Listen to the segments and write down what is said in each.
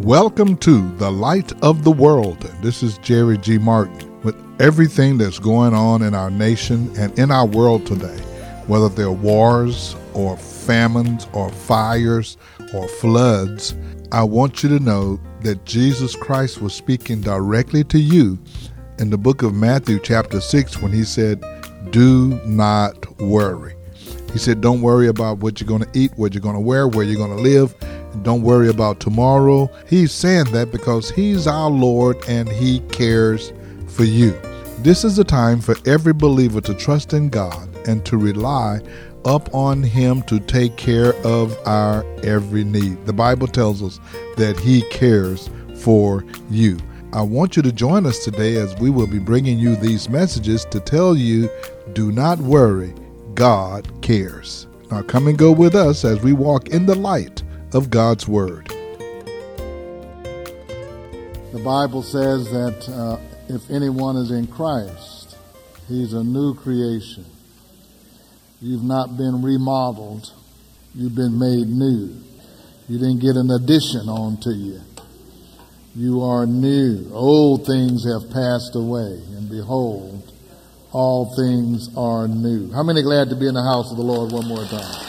Welcome to the Light of the World. This is Jerry G. Martin with everything that's going on in our nation and in our world today, whether they're wars or famines or fires or floods. I want you to know that Jesus Christ was speaking directly to you in the book of Matthew, chapter 6, when he said, Do not worry. He said, Don't worry about what you're going to eat, what you're going to wear, where you're going to live don't worry about tomorrow. He's saying that because He's our Lord and He cares for you. This is the time for every believer to trust in God and to rely up on Him to take care of our every need. The Bible tells us that He cares for you. I want you to join us today as we will be bringing you these messages to tell you do not worry, God cares. Now, come and go with us as we walk in the light of God's Word. The Bible says that uh, if anyone is in Christ, he's a new creation. You've not been remodeled, you've been made new. You didn't get an addition onto you. You are new. Old things have passed away, and behold, all things are new. How many glad to be in the house of the Lord one more time?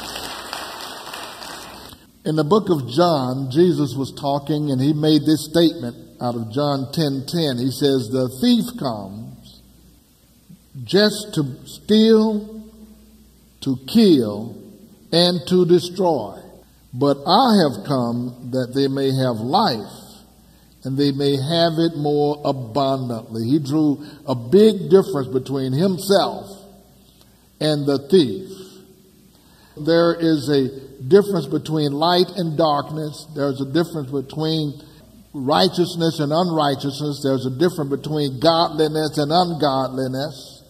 In the book of John, Jesus was talking and he made this statement out of John 10:10. 10, 10. He says, "The thief comes just to steal, to kill, and to destroy. But I have come that they may have life and they may have it more abundantly." He drew a big difference between himself and the thief. There is a difference between light and darkness. There's a difference between righteousness and unrighteousness. There's a difference between godliness and ungodliness.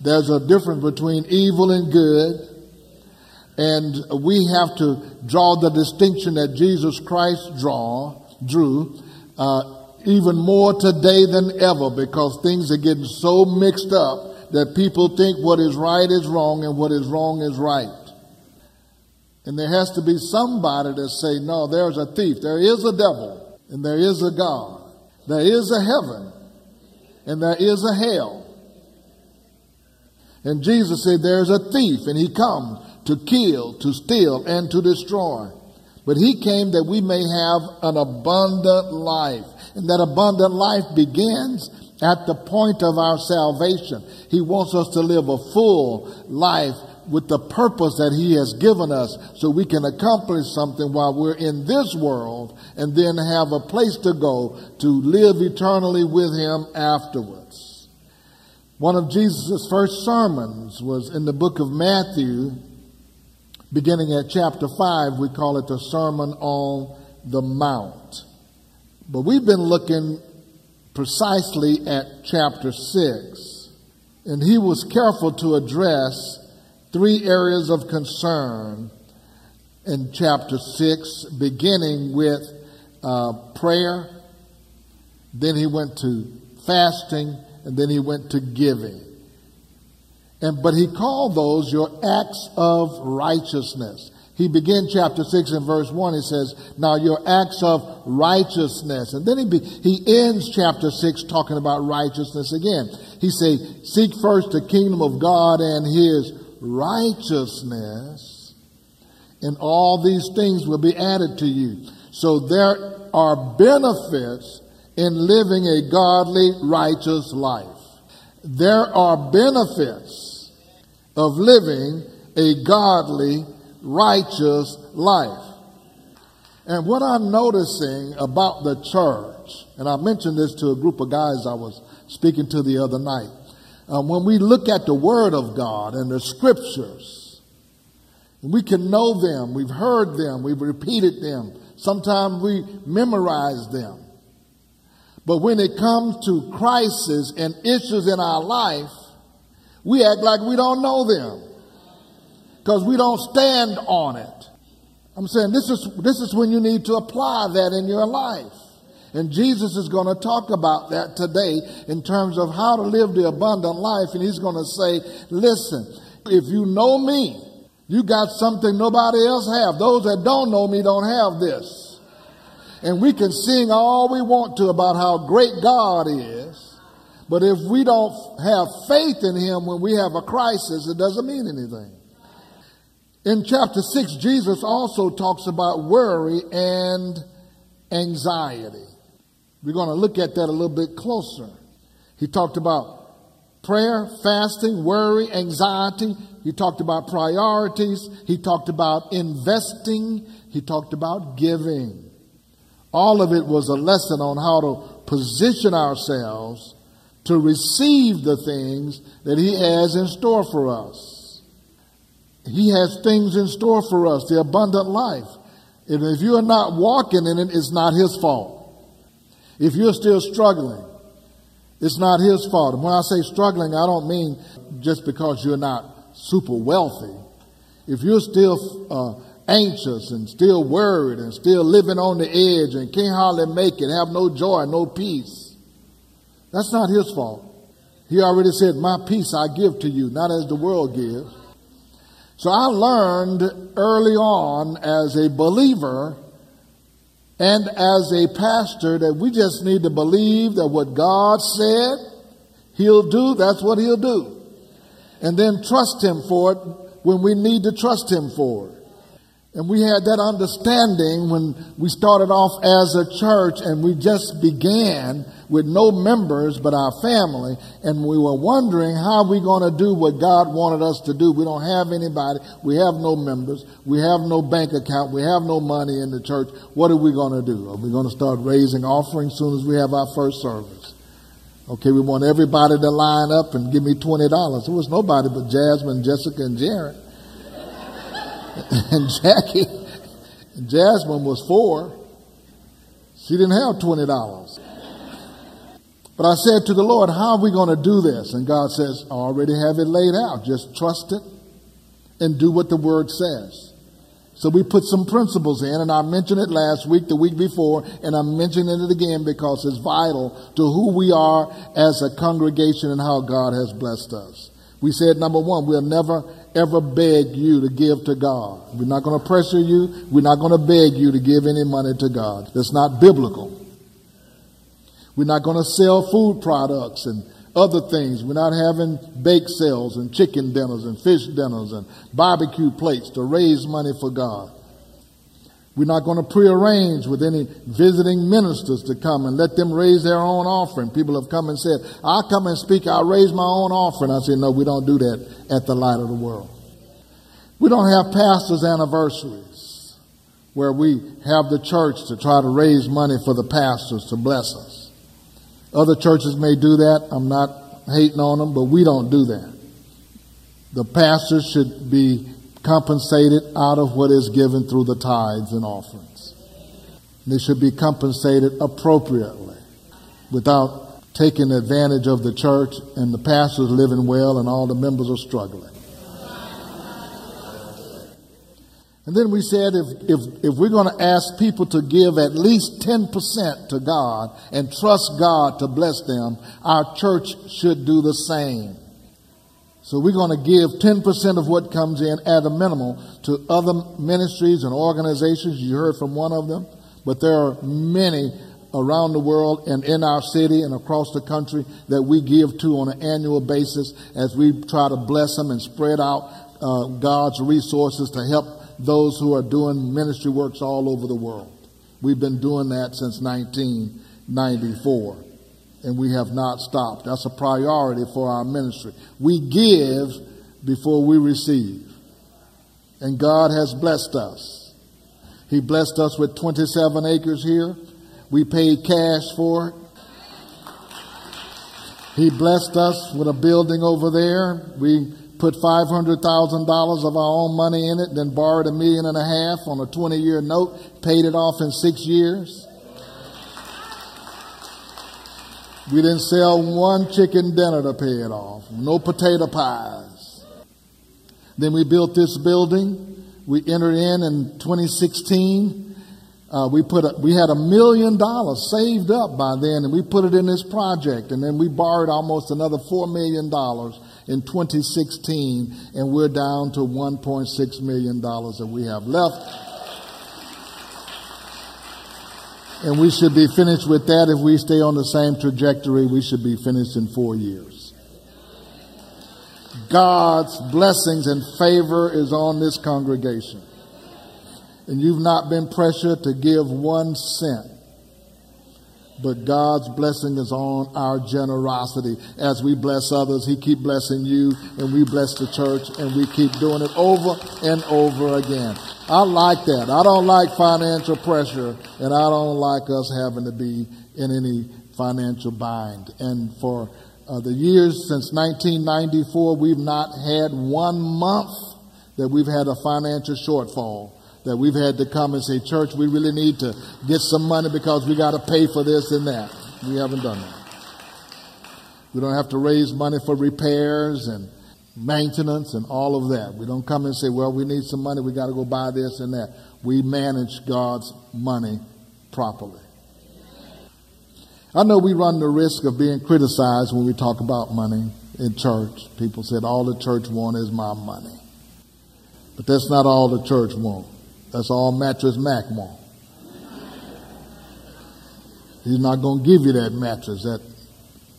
There's a difference between evil and good. And we have to draw the distinction that Jesus Christ draw, drew, uh, even more today than ever because things are getting so mixed up that people think what is right is wrong and what is wrong is right. And there has to be somebody to say, no, there's a thief. There is a devil and there is a God. There is a heaven and there is a hell. And Jesus said, there's a thief and he comes to kill, to steal, and to destroy. But he came that we may have an abundant life. And that abundant life begins at the point of our salvation. He wants us to live a full life with the purpose that He has given us so we can accomplish something while we're in this world and then have a place to go to live eternally with Him afterwards. One of Jesus' first sermons was in the book of Matthew, beginning at chapter 5. We call it the Sermon on the Mount. But we've been looking precisely at chapter 6. And he was careful to address three areas of concern in chapter 6, beginning with uh, prayer, then he went to fasting, and then he went to giving. And, but he called those your acts of righteousness. He began chapter 6 and verse 1. He says, Now your acts of righteousness. And then he, be, he ends chapter 6 talking about righteousness again. He say, Seek first the kingdom of God and his righteousness, and all these things will be added to you. So there are benefits in living a godly, righteous life. There are benefits of living a godly, righteous life. And what I'm noticing about the church, and I mentioned this to a group of guys I was speaking to the other night, uh, when we look at the Word of God and the Scriptures, we can know them, we've heard them, we've repeated them, sometimes we memorize them. But when it comes to crises and issues in our life, we act like we don't know them because we don't stand on it. I'm saying this is, this is when you need to apply that in your life. And Jesus is going to talk about that today in terms of how to live the abundant life. And he's going to say, listen, if you know me, you got something nobody else have. Those that don't know me don't have this. And we can sing all we want to about how great God is. But if we don't have faith in Him when we have a crisis, it doesn't mean anything. In chapter 6, Jesus also talks about worry and anxiety. We're going to look at that a little bit closer. He talked about prayer, fasting, worry, anxiety. He talked about priorities. He talked about investing. He talked about giving. All of it was a lesson on how to position ourselves to receive the things that He has in store for us. He has things in store for us, the abundant life. And if you are not walking in it, it's not His fault. If you're still struggling, it's not his fault. And when I say struggling, I don't mean just because you're not super wealthy. If you're still uh, anxious and still worried and still living on the edge and can't hardly make it, have no joy, no peace, that's not his fault. He already said, My peace I give to you, not as the world gives. So I learned early on as a believer and as a pastor that we just need to believe that what God said he'll do, that's what he'll do. And then trust him for it when we need to trust him for it. And we had that understanding when we started off as a church and we just began with no members but our family. And we were wondering how we going to do what God wanted us to do. We don't have anybody. We have no members. We have no bank account. We have no money in the church. What are we going to do? Are we going to start raising offerings soon as we have our first service? Okay, we want everybody to line up and give me $20. There was nobody but Jasmine, Jessica, and Jared. and Jackie, Jasmine was four. She didn't have $20. But I said to the Lord, How are we going to do this? And God says, I already have it laid out. Just trust it and do what the word says. So we put some principles in, and I mentioned it last week, the week before, and I'm mentioning it again because it's vital to who we are as a congregation and how God has blessed us. We said, number one, we'll never ever beg you to give to God. We're not going to pressure you. We're not going to beg you to give any money to God. That's not biblical. We're not going to sell food products and other things. We're not having bake sales and chicken dinners and fish dinners and barbecue plates to raise money for God. We're not going to prearrange with any visiting ministers to come and let them raise their own offering. People have come and said, I'll come and speak, I'll raise my own offering. I say, no, we don't do that at the light of the world. We don't have pastors' anniversaries where we have the church to try to raise money for the pastors to bless us. Other churches may do that. I'm not hating on them, but we don't do that. The pastors should be compensated out of what is given through the tithes and offerings. They should be compensated appropriately without taking advantage of the church and the pastors living well and all the members are struggling. And then we said if, if, if we're going to ask people to give at least 10% to God and trust God to bless them, our church should do the same. So we're going to give 10% of what comes in at a minimum to other ministries and organizations. You heard from one of them, but there are many around the world and in our city and across the country that we give to on an annual basis as we try to bless them and spread out uh, God's resources to help those who are doing ministry works all over the world. We've been doing that since 1994 and we have not stopped. That's a priority for our ministry. We give before we receive. And God has blessed us. He blessed us with 27 acres here. We paid cash for it. He blessed us with a building over there. We put $500,000 of our own money in it, then borrowed a million and a half on a 20 year note, paid it off in six years. We didn't sell one chicken dinner to pay it off, no potato pies. Then we built this building. We entered in in 2016. Uh, we put a, we had a million dollars saved up by then, and we put it in this project. And then we borrowed almost another four million dollars in 2016, and we're down to 1.6 million dollars that we have left. And we should be finished with that. If we stay on the same trajectory, we should be finished in four years. God's blessings and favor is on this congregation. And you've not been pressured to give one cent but God's blessing is on our generosity. As we bless others, He keep blessing you, and we bless the church, and we keep doing it over and over again. I like that. I don't like financial pressure, and I don't like us having to be in any financial bind. And for uh, the years since 1994, we've not had one month that we've had a financial shortfall that we've had to come and say, Church, we really need to get some money because we got to pay for this and that. We haven't done that. We don't have to raise money for repairs and maintenance and all of that. We don't come and say, Well, we need some money, we got to go buy this and that. We manage God's money properly. I know we run the risk of being criticized when we talk about money in church. People said, All the church wants is my money. But that's not all the church wants. That's all Mattress Mac want. He's not going to give you that mattress, that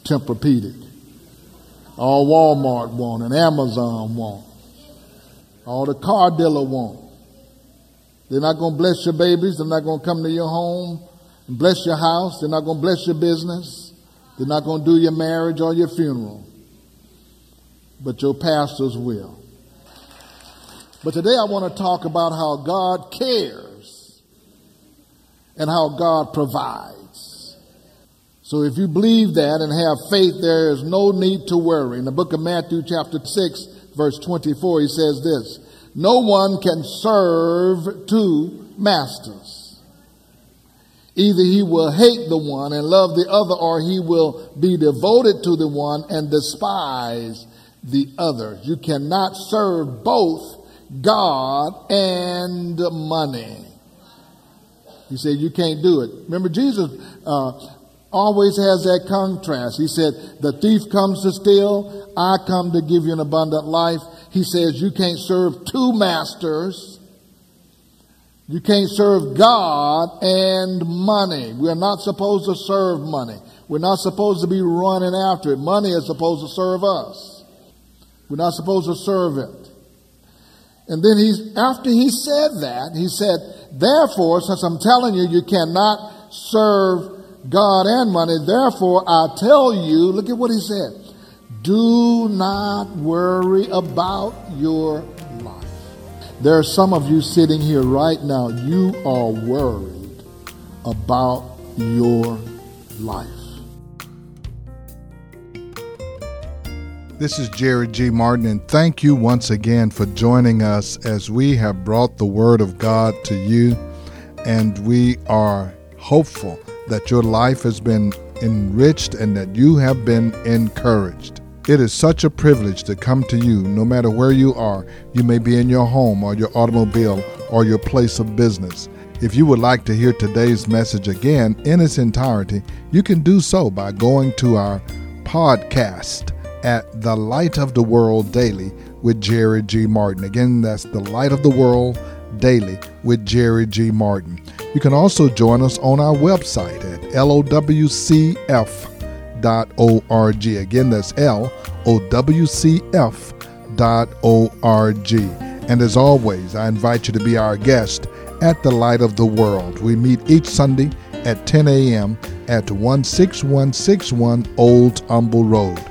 Tempur-Pedic. All Walmart want and Amazon want. All the car dealer want. They're not going to bless your babies. They're not going to come to your home and bless your house. They're not going to bless your business. They're not going to do your marriage or your funeral. But your pastors will. But today I want to talk about how God cares and how God provides. So if you believe that and have faith, there is no need to worry. In the book of Matthew, chapter 6, verse 24, he says this No one can serve two masters. Either he will hate the one and love the other, or he will be devoted to the one and despise the other. You cannot serve both God and money. He said, You can't do it. Remember, Jesus uh, always has that contrast. He said, The thief comes to steal, I come to give you an abundant life. He says, You can't serve two masters. You can't serve God and money. We're not supposed to serve money. We're not supposed to be running after it. Money is supposed to serve us. We're not supposed to serve it. And then he's, after he said that, he said, therefore, since I'm telling you, you cannot serve God and money, therefore I tell you, look at what he said, do not worry about your life. There are some of you sitting here right now, you are worried about your life. This is Jerry G. Martin, and thank you once again for joining us as we have brought the Word of God to you. And we are hopeful that your life has been enriched and that you have been encouraged. It is such a privilege to come to you no matter where you are. You may be in your home or your automobile or your place of business. If you would like to hear today's message again in its entirety, you can do so by going to our podcast at The Light of the World Daily with Jerry G. Martin. Again, that's The Light of the World Daily with Jerry G. Martin. You can also join us on our website at lowcf.org. Again, that's lowcf.org. And as always, I invite you to be our guest at the Light of the World. We meet each Sunday at 10 a.m. at 16161 Old Humble Road.